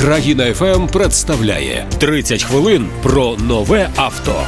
Країна ФМ представляє 30 хвилин про нове авто.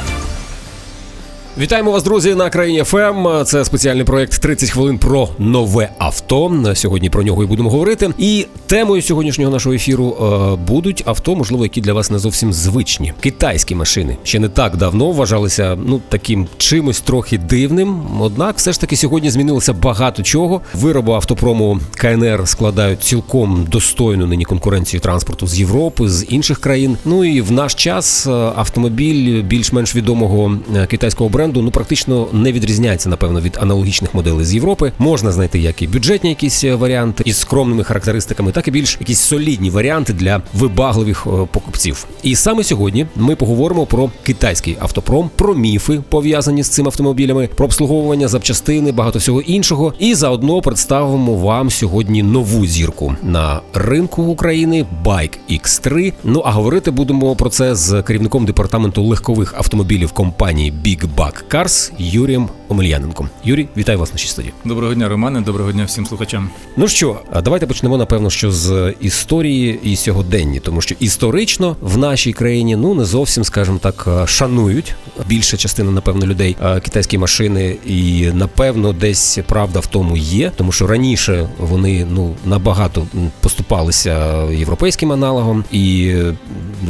Вітаємо вас, друзі, на країні ФМ. Це спеціальний проект 30 хвилин про нове авто. Сьогодні про нього і будемо говорити. І темою сьогоднішнього нашого ефіру е, будуть авто, можливо, які для вас не зовсім звичні. Китайські машини ще не так давно вважалися ну таким чимось трохи дивним. Однак, все ж таки, сьогодні змінилося багато чого. Вироби автопрому КНР складають цілком достойну нині конкуренцію транспорту з Європи, з інших країн. Ну і в наш час е, автомобіль більш-менш відомого е, китайського бренду ну практично не відрізняється, напевно, від аналогічних моделей з Європи. Можна знайти як і бюджетні якісь е, варіанти із скромними характеристиками, так і більш якісь солідні варіанти для вибагливих е, покупців. І саме сьогодні ми поговоримо про китайський автопром, про міфи пов'язані з цим автомобілями, про обслуговування запчастини, багато всього іншого. І заодно представимо вам сьогодні нову зірку на ринку України Bike X3. Ну а говорити будемо про це з керівником департаменту легкових автомобілів компанії Big Bug Cars Юрієм Омельяненком. Юрій, вітаю вас в нашій студії. Доброго дня, Романе. Доброго дня всім слухачам. Ну що, давайте почнемо напевно, що з історії і сьогоденні, тому що історично в нашій країні ну не зовсім, скажімо так, шанують більша частина, напевно, людей китайські машини, і напевно десь правда в тому є, тому що раніше вони ну набагато поступалися європейським аналогом, і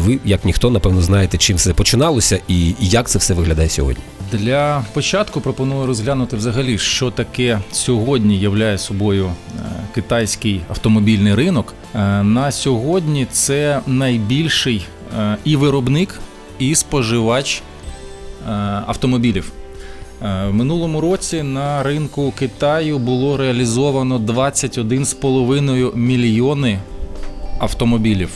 ви, як ніхто, напевно, знаєте, чим це починалося і як це все виглядає сьогодні. Для початку пропоную розглянути взагалі, що таке сьогодні являє собою е, китайський автомобільний ринок. Е, На сьогодні це найбільший е, і виробник, і споживач автомобілів. В минулому році на ринку Китаю було реалізовано 21,5 мільйони автомобілів.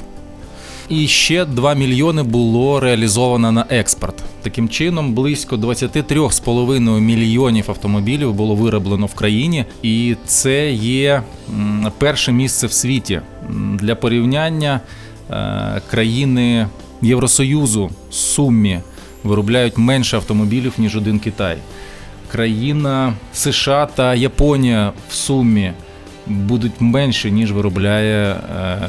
І ще 2 мільйони було реалізовано на експорт. Таким чином, близько 23,5 мільйонів автомобілів було вироблено в країні, і це є перше місце в світі. Для порівняння е, країни Євросоюзу сумі виробляють менше автомобілів ніж один Китай. Країна США та Японія в сумі будуть менше ніж виробляє е,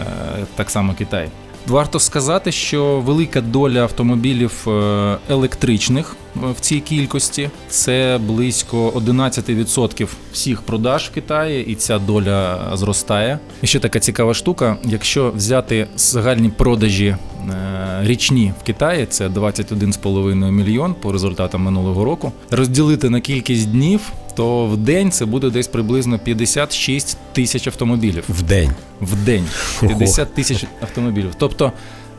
так само Китай. Варто сказати, що велика доля автомобілів е, електричних е, в цій кількості це близько 11% всіх продаж в Китаї, і ця доля зростає. І ще така цікава штука: якщо взяти загальні продажі річні в Китаї, це 21,5 мільйон по результатам минулого року, розділити на кількість днів. То в день це буде десь приблизно 56 тисяч автомобілів В день. в день. 50 тисяч автомобілів. Тобто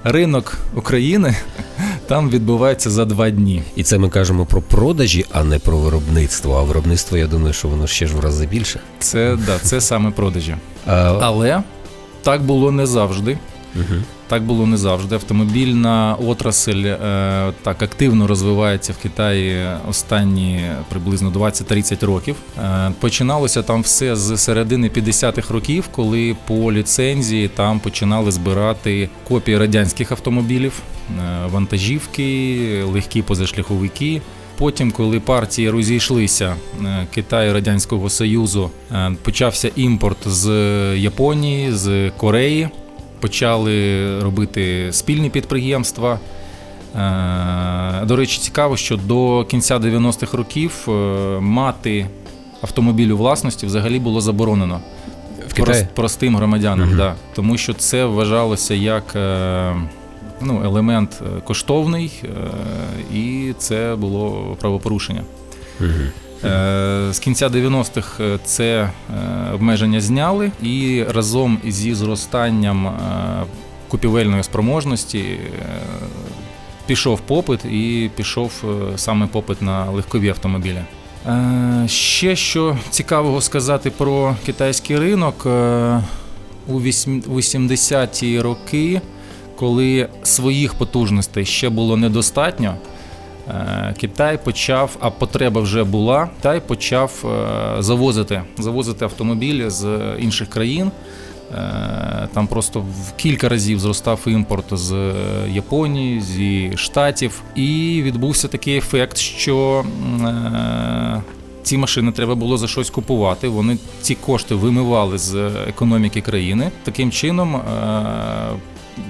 ринок України там відбувається за два дні. І це ми кажемо про продажі, а не про виробництво. А виробництво, я думаю, що воно ще ж в рази більше. Це да, це саме продажі. А, Але так було не завжди. угу. Так було не завжди. Автомобільна отрасль е, так активно розвивається в Китаї останні приблизно 20-30 років. Е, починалося там все з середини 50-х років, коли по ліцензії там починали збирати копії радянських автомобілів, е, вантажівки, легкі позашляховики. Потім, коли партії розійшлися Китаю Радянського Союзу, почався імпорт з Японії, з Кореї почали робити спільні підприємства. Е, До речі, цікаво, що до кінця 90-х років е, мати автомобіль у власності взагалі було заборонено В Китаї? Прост- простим громадянам, Мгм. да. тому що це вважалося як е, ну, елемент коштовний, і це було правопорушення. Угу. Е, З кінця 90-х е, це е, обмеження зняли, і разом зі зростанням купівельної спроможності пішов попит і пішов саме попит на легкові автомобілі. Ще що цікавого сказати про китайський ринок у вісім- 80-ті роки, коли своїх потужностей ще було недостатньо. Е, Китай почав, а потреба вже була. Китай почав е, завозити, завозити автомобілі з інших країн. Е, Там просто в кілька разів зростав імпорт з Японії, зі Штатів, і відбувся такий ефект, що ці машини треба було за щось купувати. Вони ці кошти вимивали з економіки країни. Таким чином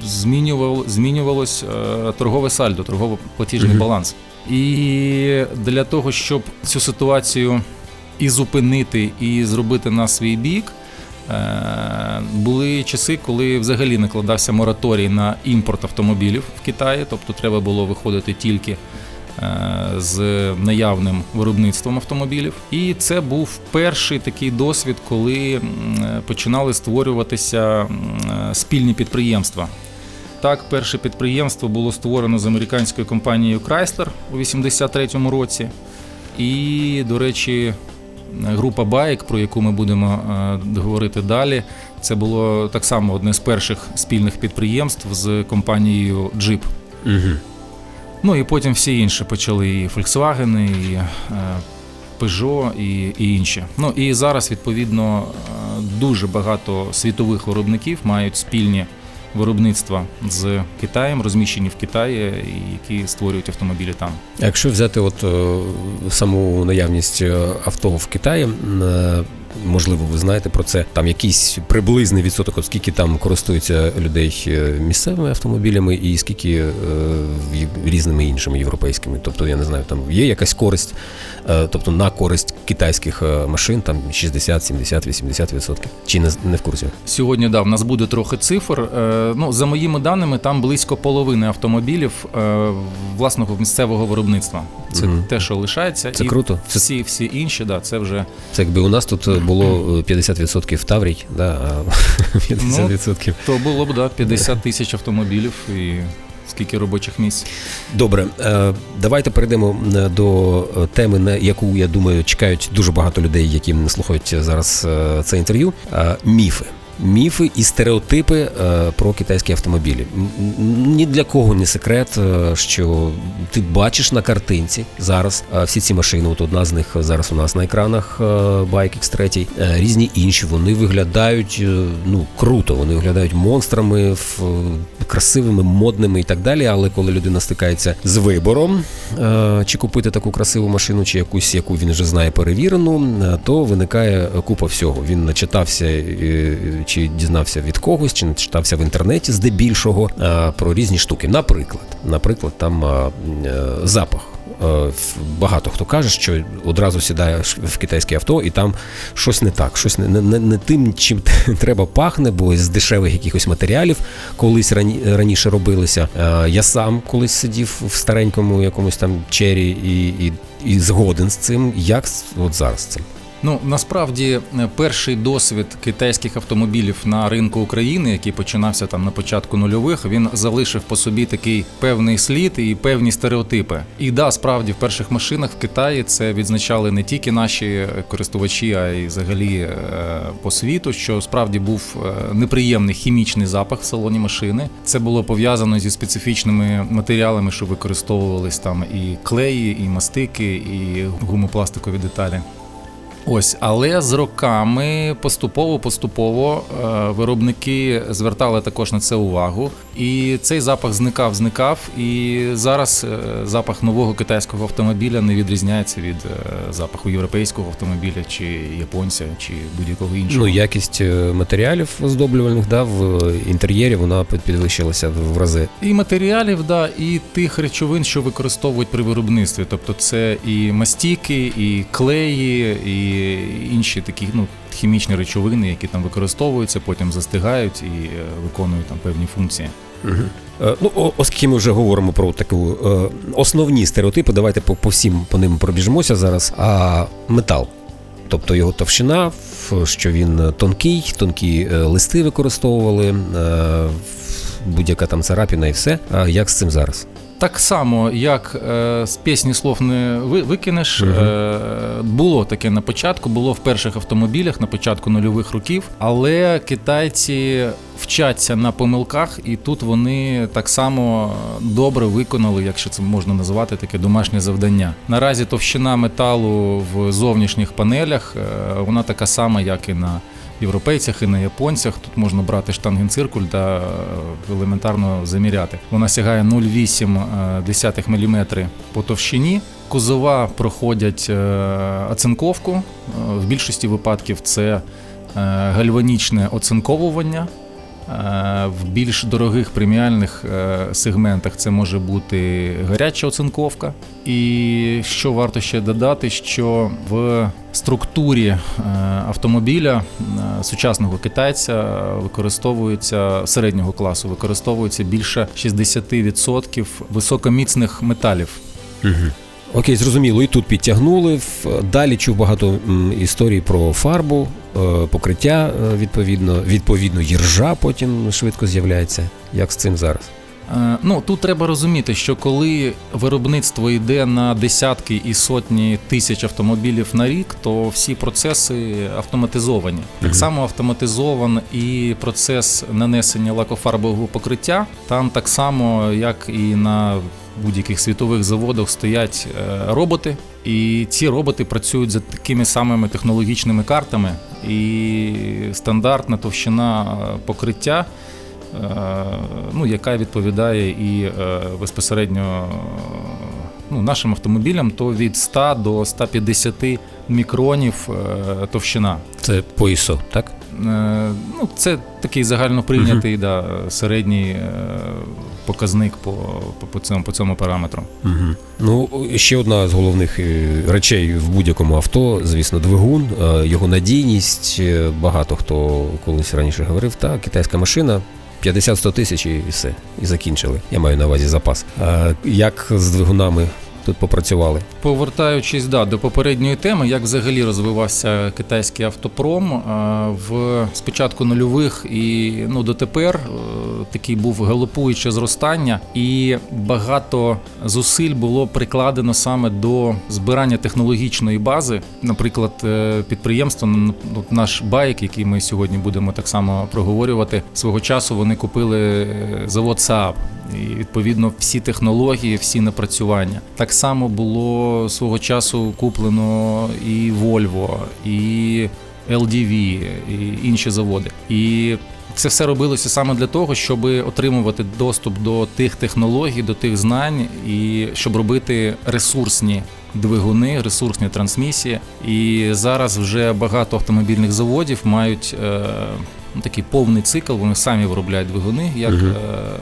змінював, змінювалось торгове сальдо, торгово-платіжний Мгм. баланс. І для того, щоб цю ситуацію і зупинити, і зробити на свій бік. е, Були часи, коли взагалі накладався мораторій на імпорт автомобілів в Китаї, тобто треба було виходити тільки е, з наявним виробництвом автомобілів. І це був перший такий досвід, коли е, починали створюватися спільні підприємства. Так, перше підприємство було створено з американською компанією Chrysler у 83-му році. І, до речі, група Байк, про яку ми будемо е, говорити далі, це було так само одне з перших спільних підприємств з компанією Jeep. Угу. Ну і потім всі інші почали і Volkswagen, і е, Peugeot, і, і інші. Ну і зараз, відповідно, е, дуже багато світових виробників мають спільні виробництва з Китаєм, розміщені в Китаї, які створюють автомобілі там. Якщо взяти от е, саму наявність е, авто в Китаї, е, можливо, ви знаєте про це, там якийсь приблизний відсоток, от скільки там користуються людей е, місцевими автомобілями і скільки е, різними іншими європейськими. Тобто, я не знаю, там є якась користь, е, тобто на користь китайських е, машин, там 60, 70, 80 відсотків. Чи не, не в курсі? Сьогодні да, в нас буде трохи цифр. Е, Ну, за моїми даними, там близько половини автомобілів е, власного місцевого виробництва. Це Мгм. те, що лишається, Це і круто. Всі, всі інші, да, це вже це якби у нас тут е, було е, 50% Таврій, да, а 50%. то було б да, 50 тисяч автомобілів і скільки робочих місць. Добре, е, давайте перейдемо е, до е, теми, на яку я думаю чекають дуже багато людей, які слухають зараз е, це інтерв'ю. Е, Міфи. Міфи і стереотипи е, про китайські автомобілі. Ні для кого не секрет, е, що ти бачиш на картинці зараз е, всі ці машини. От одна з них зараз у нас на екранах Bike X3, е, різні інші. Вони виглядають ну круто. Вони виглядають монстрами, ф- красивими, модними і так далі. Але коли людина стикається з вибором, е, чи купити таку красиву машину, чи якусь, яку він вже знає перевірену, е, то виникає купа всього. Він начитався е, чи дізнався від когось, чи начитався в інтернеті здебільшого про різні штуки. Наприклад, наприклад, там запах. Е, Багато хто каже, що одразу сідаєш в китайське авто, і там щось не так, щось не, не, не, не тим, чим треба пахне, бо з дешевих якихось матеріалів колись рані, раніше робилися. Е, Я сам колись сидів в старенькому якомусь там чері і, і, і згоден з цим. Як от зараз з цим? Ну насправді е, перший досвід китайських автомобілів на ринку України, який починався там на початку нульових, він залишив по собі такий певний слід і певні стереотипи. І да, справді в перших машинах в Китаї це відзначали не тільки наші користувачі, а й взагалі е, по світу, що справді був е, неприємний хімічний запах в салоні машини. Це було пов'язано зі специфічними матеріалами, що використовувались там і клеї, і мастики, і гумопластикові деталі. Ось, але з роками поступово-поступово е, виробники звертали також на це увагу, і цей запах зникав, зникав. І зараз е, запах нового китайського автомобіля не відрізняється від е, запаху європейського автомобіля, чи японця, чи будь-якого іншого. Ну, якість матеріалів оздоблювальних да, в інтер'єрі вона під- підвищилася в рази. І матеріалів, да, і тих речовин, що використовують при виробництві. Тобто це і мастіки, і клеї, і інші такі ну, хімічні речовини, які там використовуються, потім застигають і е, виконують там певні функції. Е, Ну, оскільки ми вже говоримо про таку е, основні стереотипи, давайте по, по всім по ним пробіжимося зараз. А метал. Тобто його товщина, що він тонкий, тонкі листи використовували, будь-яка там царапіна і все. А як з цим зараз? Так само, як е, з пісні слов не викинеш, е, було таке на початку, було в перших автомобілях на початку нульових років, але китайці вчаться на помилках, і тут вони так само добре виконали, якщо це можна називати таке домашнє завдання. Наразі товщина металу в зовнішніх панелях е, вона така сама, як і на європейцях і на японцях. Тут можна брати штангенциркуль та е, елементарно заміряти. Вона сягає 0,8 мм по товщині. Кузова проходять е, оцинковку. Е, В більшості випадків це е, гальванічне оцинковування. В більш дорогих преміальних е, сегментах це може бути гаряча оцинковка. І що варто ще додати, що в структурі е, автомобіля е, сучасного китайця використовується середнього класу, використовується більше 60% високоміцних металів. Угу. Окей, зрозуміло. І тут підтягнули. Далі чув багато історій про фарбу, е, покриття, е, відповідно, відповідно, їржа потім швидко з'являється. Як з цим зараз? Е, Ну тут треба розуміти, що коли виробництво йде на десятки і сотні тисяч автомобілів на рік, то всі процеси автоматизовані. Так само автоматизований і процес нанесення лакофарбового покриття. Там так само, як і на будь-яких світових заводах, стоять е, роботи, і ці роботи працюють за такими самими технологічними картами, і стандартна товщина е, покриття е, ну, яка відповідає і безпосередньо ну, нашим автомобілям, то від 100 до 150 мікронів товщина. Це по так? Е, Ну, це такий загальноприйнятий да, середній е, показник по, по, по, цьому, по цьому параметру. Угу. Ну, ще одна з головних е, речей в будь-якому авто, звісно, двигун, його надійність. Багато хто колись раніше говорив, та китайська машина. 50-100 тисяч і все, і закінчили. Я маю на увазі запас. А як з двигунами тут попрацювали? Повертаючись да, до попередньої теми, як взагалі розвивався китайський автопром е, в спочатку нульових і ну дотепер е, такий був галопуюче зростання, і багато зусиль було прикладено саме до збирання технологічної бази. Наприклад, е, підприємство ну, наш байк, який ми сьогодні будемо так само проговорювати, свого часу вони купили завод Saab. І відповідно всі технології, всі напрацювання. Так само було свого часу куплено і Volvo, і LDV, і інші заводи. І це все робилося саме для того, щоб отримувати доступ до тих технологій, до тих знань, і щоб робити ресурсні двигуни, ресурсні трансмісії. І зараз вже багато автомобільних заводів мають. Е, ну, Такий повний цикл, вони самі виробляють двигуни, як е,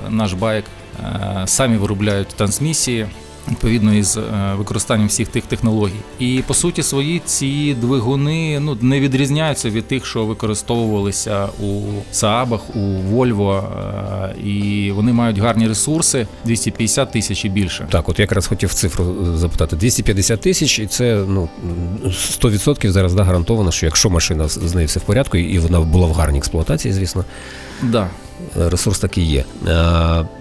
наш байк, е, самі виробляють трансмісії. Відповідно із е, використанням всіх тих технологій, і по суті свої ці двигуни ну не відрізняються від тих, що використовувалися у Саабах, у Volvo, е, і вони мають гарні ресурси 250 тисяч і більше. Так, от якраз хотів цифру е, запитати. 250 тисяч, і це ну 100% зараз да, гарантовано, що якщо машина з нею все в порядку, і вона була в гарній експлуатації, звісно, Да. Е, ресурс такий є.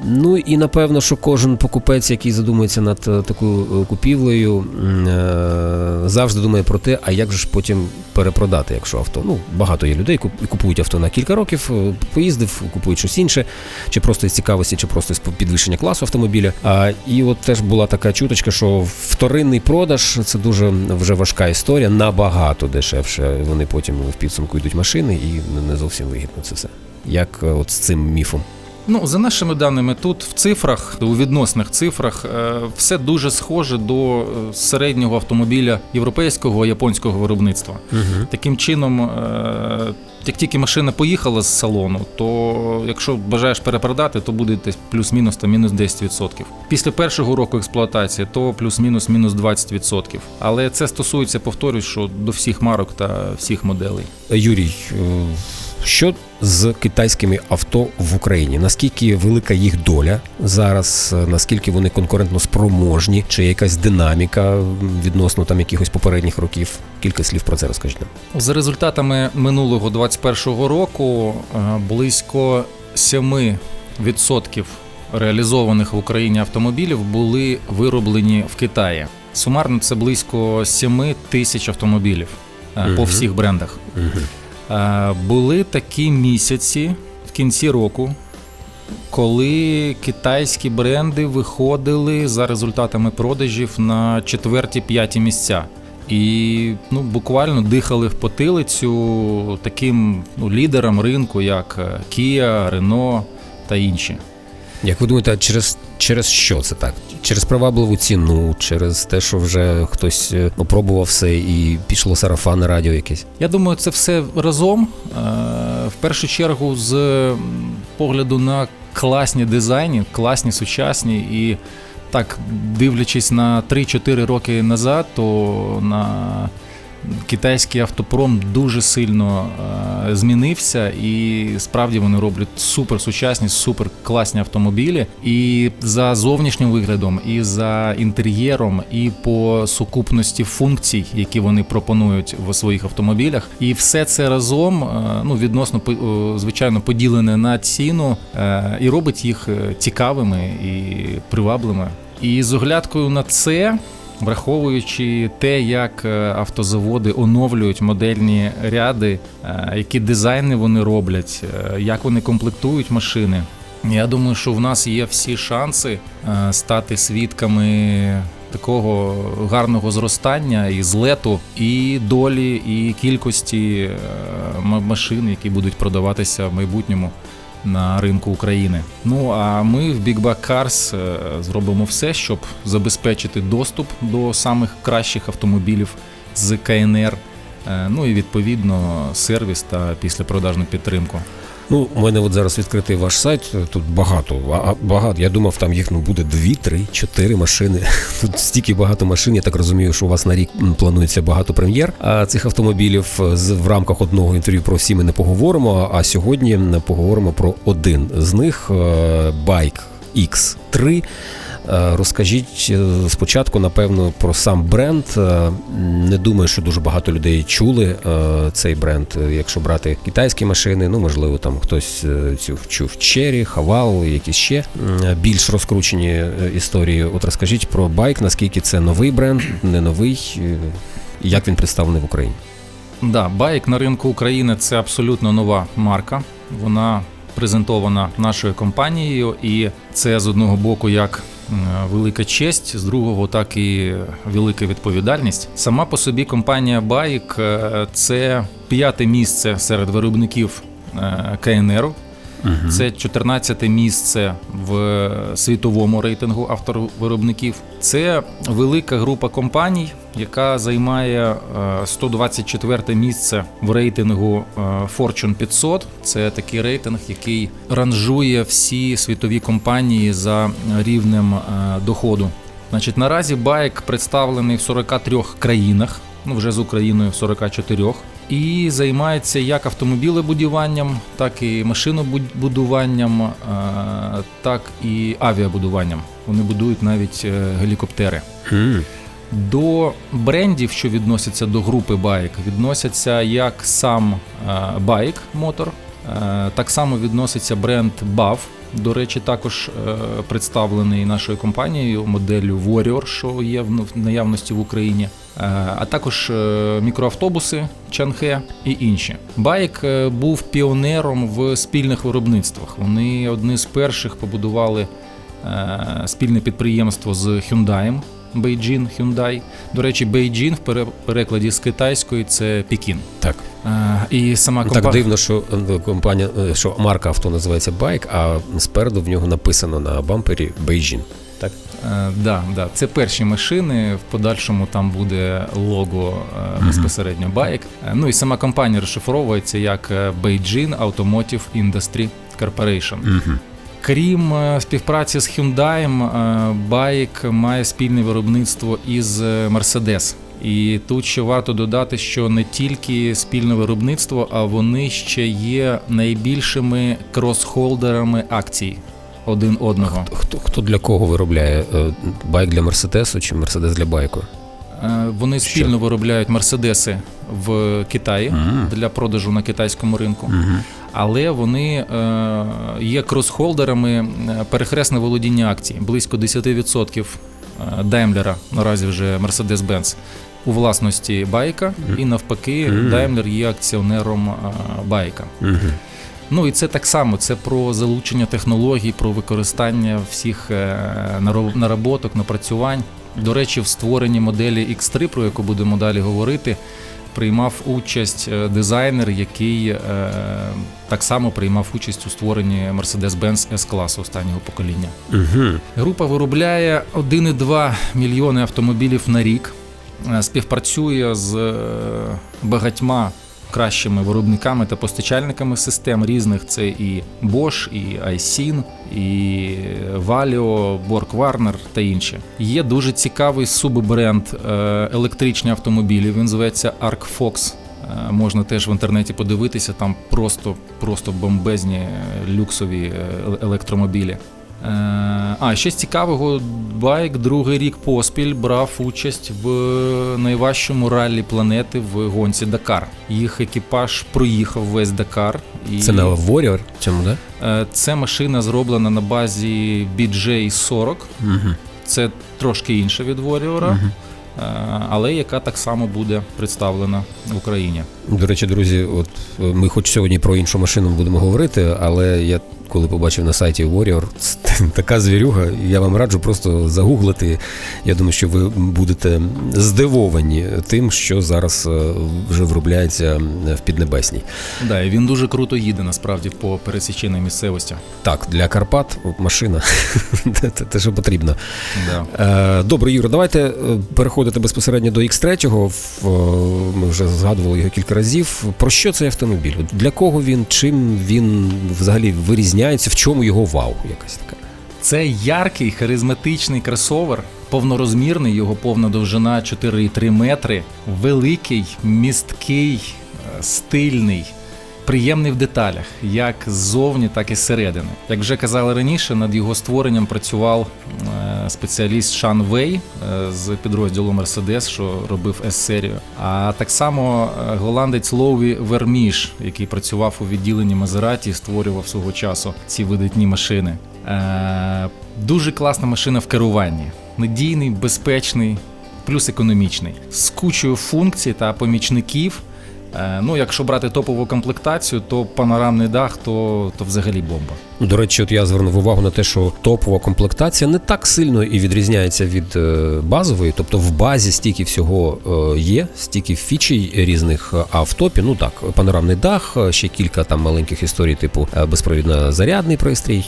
Ну і напевно, що кожен покупець, який задумується над е, такою е, купівлею, е, завжди думає про те, а як же ж потім перепродати, якщо авто. Ну, багато є людей, куп- купують авто на кілька років, е, поїздив, купують щось інше, чи просто із цікавості, чи просто з підвищення класу автомобіля. А, і от теж була така чуточка, що вторинний продаж це дуже вже важка історія, набагато дешевше. Вони потім в підсумку йдуть машини і не зовсім вигідно це все. Як е, от з цим міфом? Ну, за нашими даними, тут в цифрах, у відносних цифрах, е, все дуже схоже до е, середнього автомобіля європейського японського виробництва. Угу. Таким чином, як тільки машина поїхала з салону, то якщо бажаєш перепродати, то буде десь плюс-мінус та мінус 10%. Після першого року експлуатації, то плюс-мінус мінус 20%. Але це стосується, повторюсь, що до всіх марок та всіх моделей. Юрій, що з китайськими авто в Україні? Наскільки велика їх доля зараз? Наскільки вони конкурентно спроможні? Чи є якась динаміка відносно там якихось попередніх років? Кілька слів про це розкажіть нам. За результатами минулого 21-го року е, близько 7% реалізованих в Україні автомобілів були вироблені в Китаї. Сумарно це близько 7 тисяч автомобілів е, по всіх брендах. Е, Були такі місяці в кінці року, коли китайські бренди виходили за результатами продажів на четверті-п'яті місця. І ну, буквально дихали в потилицю таким ну, лідерам ринку, як е, Kia, Renault та інші. Як ви думаєте, через Через що це так? Через привабливу ціну, через те, що вже хтось е, опробував все і пішло сарафанне радіо якесь. Я думаю, це все разом. Е, В першу чергу, з погляду на класні дизайні, класні, сучасні, і так, дивлячись на 3-4 роки назад, то на китайський автопром дуже сильно е, змінився, і справді вони роблять супер сучасні, супер класні автомобілі. І за зовнішнім виглядом, і за інтер'єром, і по сукупності функцій, які вони пропонують в своїх автомобілях. І все це разом е, ну, відносно по- звичайно поділене на ціну е, і робить їх е, цікавими і привабливими. І з оглядкою на це. Враховуючи те, як е, автозаводи оновлюють модельні ряди, е, які дизайни вони роблять, е, як вони комплектують машини. Я думаю, що в нас є всі шанси стати свідками такого гарного зростання і злету, і долі, і кількості машин, які будуть продаватися в майбутньому на ринку України. Ну а ми в Big Back Cars е, зробимо все, щоб забезпечити доступ до самих кращих автомобілів з КНР. е, Ну і відповідно сервіс та післяпродажну підтримку. Ну, у мене от зараз відкритий ваш сайт. Тут багато. а- багато. Я думав, там їх ну буде дві, три, чотири машини. Тут стільки багато машин. Я так розумію, що у вас на рік планується багато прем'єр а цих автомобілів. З в рамках одного інтерв'ю про всі ми не поговоримо. А сьогодні поговоримо про один з них байк Bike X3. Е, Розкажіть е, спочатку, напевно, про сам бренд. Е, Не думаю, що дуже багато людей чули цей бренд. Якщо брати китайські машини, ну можливо, там хтось цю чув Черрі, Хавал, якісь ще більш розкручені історії. От розкажіть про байк, наскільки це новий бренд, не новий, як він представлений в Україні. Да, байк на ринку України це абсолютно нова марка. Вона презентована нашою компанією, і це з одного боку як велика честь, з другого, так і велика відповідальність. Сама по собі компанія Байк е, це п'яте місце серед виробників е, КНР. Це 14 місце в світовому рейтингу автовиробників. Це велика група компаній, яка займає е, 124 місце в рейтингу е, Fortune 500. Це такий рейтинг, який ранжує всі світові компанії за рівнем е, доходу. Значить, наразі байк представлений в 43 країнах, ну вже з Україною в 44, і займається як автомобілебудуванням, так і машинобудуванням, е, так і авіабудуванням. Вони будують навіть е, гелікоптери. До брендів, що відносяться до групи байк, відносяться як сам е, байк мотор, е, так само відноситься бренд BAV. До речі, також е, представлений нашою компанією моделлю Warrior, що є в наявності в Україні, е, а також е, мікроавтобуси Чанхе і інші. Байк був піонером в спільних виробництвах. Вони одні з перших побудували спільне підприємство з Hyundai, Beijing Hyundai. До речі, Beijing в перекладі з китайської це Пекін. Так. Е, І сама Так дивно, що е, компанія, е, що марка авто називається Байк, а спереду в нього написано на бампері Бейджін. Так. Е, да, да. Це перші машини. В подальшому там буде лого е, безпосередньо байк. Ну і сама компанія розшифровується як Beijing Automotive Industry Corporation. Крім е, співпраці з Hyundai, е, байк має спільне виробництво із е, Mercedes. І тут ще варто додати, що не тільки спільне виробництво, а вони ще є найбільшими кросхолдерами акцій один одного. Хто, хто для кого виробляє байк для Мерседесу чи Мерседес для байку? Вони Що? спільно виробляють мерседеси в Китаї Мгм. для продажу на китайському ринку, Угу. Але вони е, є кросхолдерами е, перехресне володіння акцій. Близько 10% е, Daimler наразі вже Mercedes-Benz у власності байка, і навпаки. Daimler є акціонером е, байка. Ну і це так само. Це про залучення технологій, про використання всіх наработок, напрацювань. До речі, в створенні моделі X3, про яку будемо далі говорити, приймав участь е, дизайнер, який е, так само приймав участь у створенні Mercedes-Benz S-класу останнього покоління. Угу. Група виробляє 1,2 мільйони автомобілів на рік, е, співпрацює з багатьма кращими виробниками та постачальниками систем різних. Це і Bosch, і iSyn, і Valio, Borg Warner та інші. Є дуже цікавий суббренд е, електричні автомобілі. Він зветься ArcFox. Е, Можна теж в інтернеті подивитися, там просто, просто бомбезні е, люксові електромобілі. Е, А, ще з цікавого, байк другий рік поспіль брав участь в найважчому раллі планети в гонці Дакар. Їх екіпаж проїхав весь Дакар. І Це на Warrior цьому, да? Е, Це машина зроблена на базі BJ40. Угу. Це трошки інша від Warrior, е, але яка так само буде представлена в Україні. До речі, друзі, от ми хоч сьогодні про іншу машину будемо говорити, але я коли побачив на сайті Warrior, така звірюга, я вам раджу просто загуглити. Я думаю, що ви будете здивовані тим, що зараз е, вже виробляється в Піднебесній. Да, і він дуже круто їде насправді по пересіченій місцевості. Так, для Карпат машина те, що потрібно. Да. Е, Добре, Юра, давайте е, переходити безпосередньо до X3. Е, Ми вже згадували його кілька разів. Про що цей автомобіль? Для кого він? Чим він взагалі вирізняється? В чому його вау? Якась така. Це яркий, харизматичний кросовер, повнорозмірний, його повна довжина 4,3 метри, великий, місткий, е, стильний, приємний в деталях, як ззовні, так і зсередини. Як вже казали раніше, над його створенням працював е, спеціаліст Шан Вей е, з підрозділу Mercedes, що робив S-серію. А так само е, голландець Лоуві Верміш, який працював у відділенні Мазераті створював свого часу ці видатні машини. Е, Дуже класна машина в керуванні. Надійний, безпечний, плюс економічний. З кучою функцій та помічників. Ну, якщо брати топову комплектацію, то панорамний дах, то, то взагалі бомба. До речі, от я звернув увагу на те, що топова комплектація не так сильно і відрізняється від е, базової. Тобто в базі стільки всього е, є, стільки фічей різних, е, а в топі, ну так, панорамний дах, ще кілька там маленьких історій, типу безпровідно зарядний пристрій.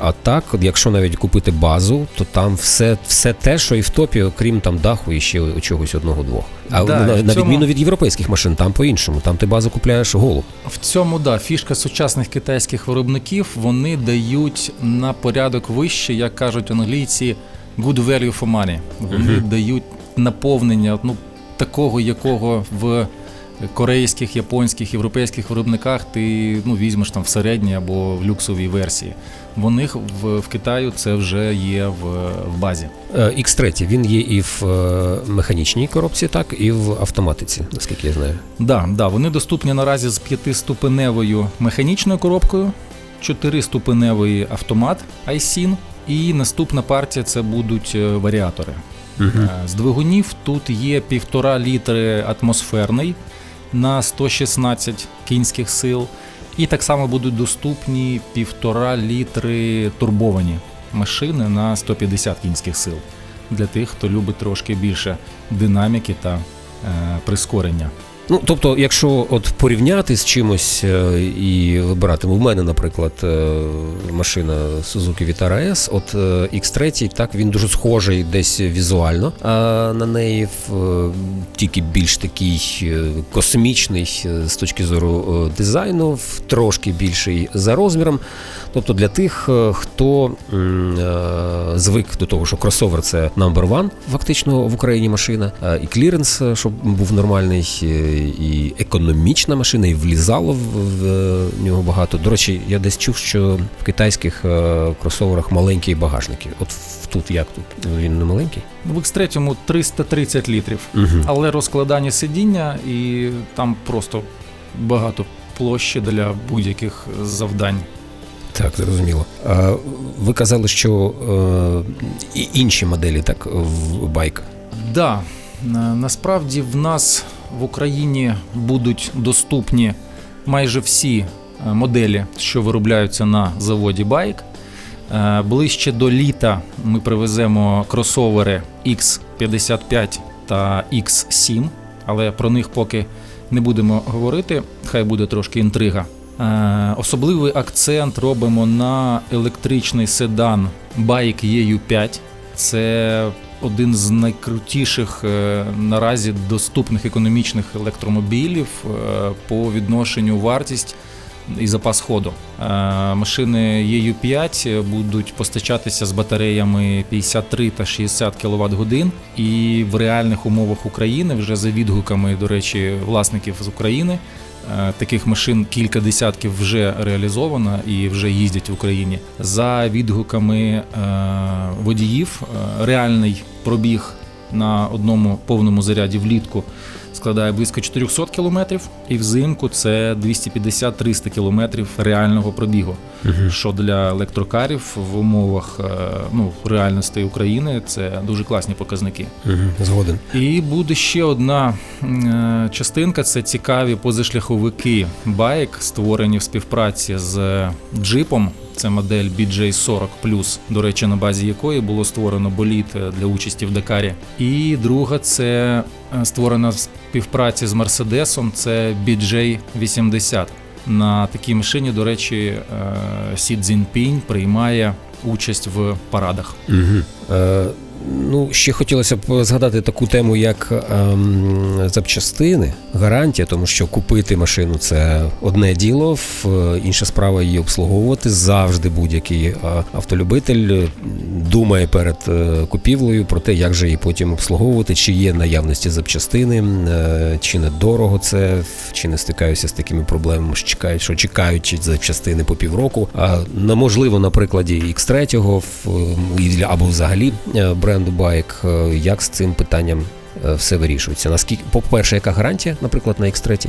А так, якщо навіть купити базу, то там все, все те, що і в топі, окрім там даху і ще чогось одного-двох. А Да, на, на цьому- відміну від європейських машин, там по-іншому. Там ти базу купляєш голуб. В цьому да, фішка сучасних китайських виробників вони дають на порядок вище, як кажуть англійці, good value for money. Вони дають наповнення ну, такого, якого в корейських, японських, європейських виробниках ти ну, візьмеш там в середній або в люксовій версії. В них в, в Китаю це вже є в, в базі. Е, X3 він є і в е, механічній коробці, так і в автоматиці, наскільки я знаю. Да, да, вони доступні наразі з п'ятиступеневою механічною коробкою, чотириступеневий автомат iSyn, і наступна партія це будуть е, варіатори. Е, З двигунів тут є 1,5 літри атмосферний на 116 кінських сил, і так само будуть доступні 1,5 літри турбовані машини на 150 кінських сил для тих, хто любить трошки більше динаміки та е, прискорення. Ну, тобто, якщо от порівняти з чимось е, і вибирати, у мене, наприклад, е, машина Suzuki Vitara S, от е, X3, так він дуже схожий десь візуально а на неї, в, е, тільки більш такий е, космічний е, з точки зору е, дизайну, в- трошки більший за розміром. Тобто для тих, е, хто е, звик до того, що кросовер це number one, фактично в Україні машина, е, і кліренс, е, щоб був нормальний, е, і економічна машина, і влізало в, в е, нього багато. До речі, я десь чув, що в китайських е, кросоверах маленькі багажники. От в- тут як тут? Він не маленький? В X3 330 літрів, Угу. але розкладання сидіння і там просто багато площі для будь-яких завдань. Так, зрозуміло. А ви казали, що е, і інші моделі так в байк. Да, насправді в нас в Україні будуть доступні майже всі е, моделі, що виробляються на заводі Байк. Е, Ближче до літа ми привеземо кросовери X55 та X7. але про них поки не будемо говорити. Хай буде трошки інтрига. Е, Особливий акцент робимо на електричний седан Bike EU5. Це один з найкрутіших е, наразі доступних економічних електромобілів е, по відношенню вартість і запас ходу. Е, Машини EU5 будуть постачатися з батареями 53 та 60 кВт годин. І в реальних умовах України, вже за відгуками, до речі, власників з України, таких машин кілька десятків вже реалізовано і вже їздять в Україні. За відгуками е, водіїв, е, реальний пробіг на одному повному заряді влітку складає близько 400 кілометрів, і взимку це 250-300 кілометрів реального пробігу. Що для електрокарів в умовах е, ну, реальності України це дуже класні показники. Угу. Згоден. І буде ще одна е, частинка: це цікаві позашляховики байк, створені в співпраці з джипом. Це модель BJ40 до речі, на базі якої було створено боліт е, для участі в Дакарі. І друга це створена в співпраці з Мерседесом. Це BJ80. На такій машині, до речі, е, Сі Цзіньпінь приймає участь в парадах. Угу. Ну, ще хотілося б згадати таку тему, як ем, запчастини, гарантія, тому що купити машину це одне діло, інша справа її обслуговувати. Завжди будь-який е, автолюбитель думає перед е, купівлею про те, як же її потім обслуговувати, чи є наявності запчастини, е, чи недорого це, чи не стикаюся з такими проблемами, що чекають, що чекають запчастини по півроку. А неможливо на прикладі X3 е, або взагалі е, бренду байк, е, як з цим питанням е, все вирішується. Наскільки, по-перше, яка гарантія, наприклад, на X3?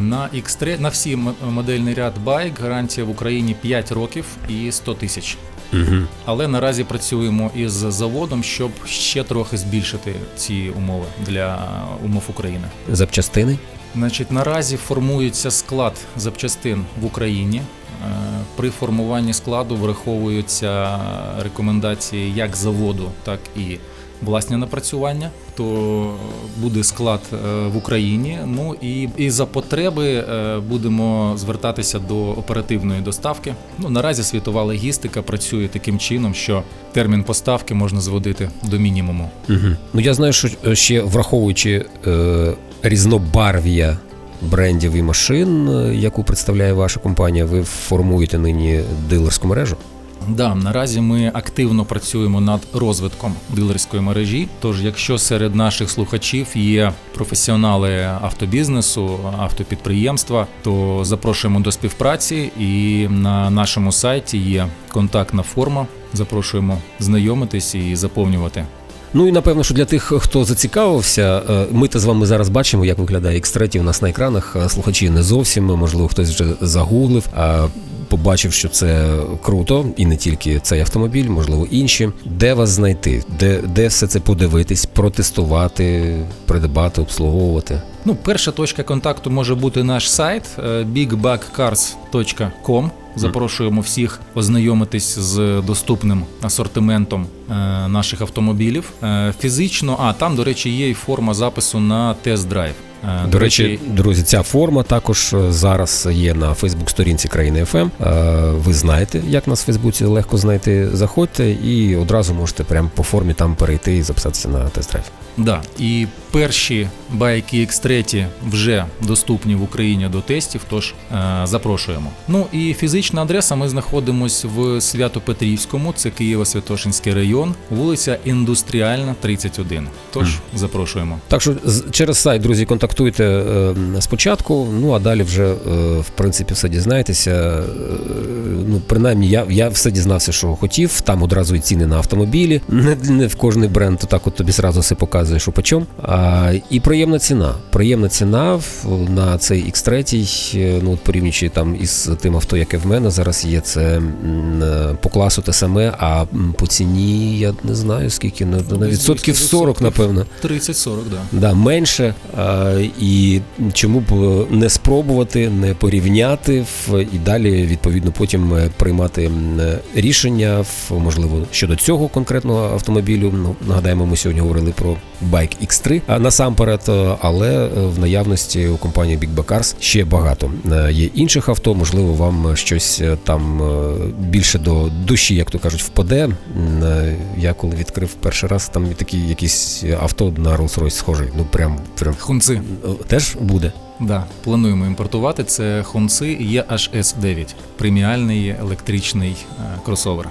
На X3, на всі модельний ряд байк гарантія в Україні 5 років і 100 тисяч. Угу. Але наразі працюємо із заводом, щоб ще трохи збільшити ці умови для умов України. Запчастини? Значить, наразі формується склад запчастин в Україні. Е, При формуванні складу враховуються рекомендації як заводу, так і власні напрацювання. То буде склад е, в Україні. Ну і, і за потреби е, будемо звертатися до оперативної доставки. Ну наразі світова логістика працює таким чином, що термін поставки можна зводити до мінімуму. Угу. Ну я знаю, що ще враховуючи е, різнобарв'я брендів і машин, е, яку представляє ваша компанія, ви формуєте нині дилерську мережу. Да, наразі ми активно працюємо над розвитком дилерської мережі. Тож, якщо серед наших слухачів є професіонали автобізнесу, автопідприємства, то запрошуємо до співпраці. І на нашому сайті є контактна форма. Запрошуємо знайомитись і заповнювати. Ну і напевно, що для тих, хто зацікавився, е, ми то з вами зараз бачимо, як виглядає X3 у нас на екранах. Слухачі не зовсім, можливо, хтось вже загуглив. А Побачив, що це круто, і не тільки цей автомобіль, можливо, інші. Де вас знайти? Де, де все це подивитись, протестувати, придбати, обслуговувати? Ну, перша точка контакту може бути наш сайт е, bigbagcars.com. Запрошуємо всіх ознайомитись з доступним асортиментом е, наших автомобілів. Е, Фізично, а там, до речі, є і форма запису на тест-драйв. Е, До речі, друзі, ця форма також зараз є на Фейсбук-сторінці країни ФМ. Ви знаєте, як нас в Фейсбуці легко знайти. Заходьте і одразу можете прямо по формі там перейти і записатися на тест-драйв. Да, і перші BAIC'и X3 вже доступні в Україні до тестів, тож е, запрошуємо. Ну і фізична адреса. Ми знаходимося в Свято-Петрівському, це Києво-Святошинський район, вулиця Індустріальна, 31. Тож запрошуємо. Так що через сайт, друзі, контактуйте е, спочатку, ну а далі вже, е, в принципі, все дізнаєтеся. Е, ну, принаймні, я, я все дізнався, що хотів. Там одразу і ціни на автомобілі. Не, не в кожний бренд так от тобі зразу все показує, що почом. А, і приємна ціна. Приємна ціна на цей X3, е, ну, от порівнюючи там із тим авто, яке в мене зараз є, це е, по класу те саме, а по ціні я не знаю скільки, на, на відсотків 40, напевно. 30-40, да. Да, менше. А, і чому б не спробувати, не порівняти в- і далі, відповідно, потім е, приймати е, рішення, в- можливо, щодо цього конкретного автомобілю. Ну, нагадаємо, ми сьогодні говорили про Bike X3. Е, насамперед, е, але е, в наявності у компанії Big Cars ще багато є інших авто. Можливо, вам щось там більше до душі, як то кажуть, впаде. Я коли відкрив перший раз, там такі якісь авто на Rolls-Royce схожий. Ну прям прям Хунци. теж буде. Да, плануємо імпортувати. Це Хонси EHS9, преміальний електричний кросовер.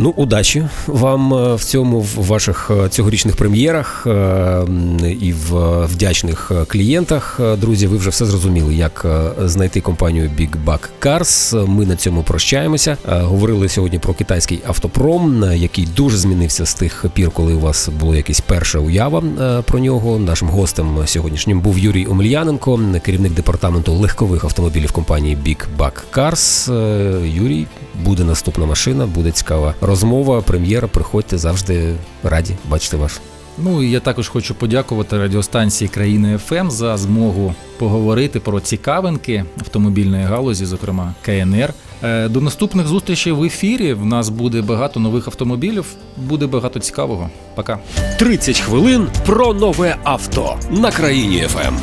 Ну, удачі вам е, в цьому в ваших е, цьогорічних прем'єрах е, і в вдячних клієнтах. Друзі, ви вже все зрозуміли, як знайти компанію Big Buck Cars. Ми на цьому прощаємося. Говорили сьогодні про китайський автопром, який дуже змінився з тих пір, коли у вас було якась перша уява про нього. Нашим гостем сьогоднішнім був Юрій Омельяненко, керівник департаменту легкових автомобілів компанії Big Buck Cars. Юрій, буде наступна машина, буде цікава розмова, прем'єра. Приходьте завжди раді бачити вас. Ну і я також хочу подякувати радіостанції країни ФМ за змогу поговорити про цікавинки автомобільної галузі, зокрема КНР. Е, До наступних зустрічей в ефірі. В нас буде багато нових автомобілів, буде багато цікавого. Пока. 30 хвилин про нове авто на країні ФМ.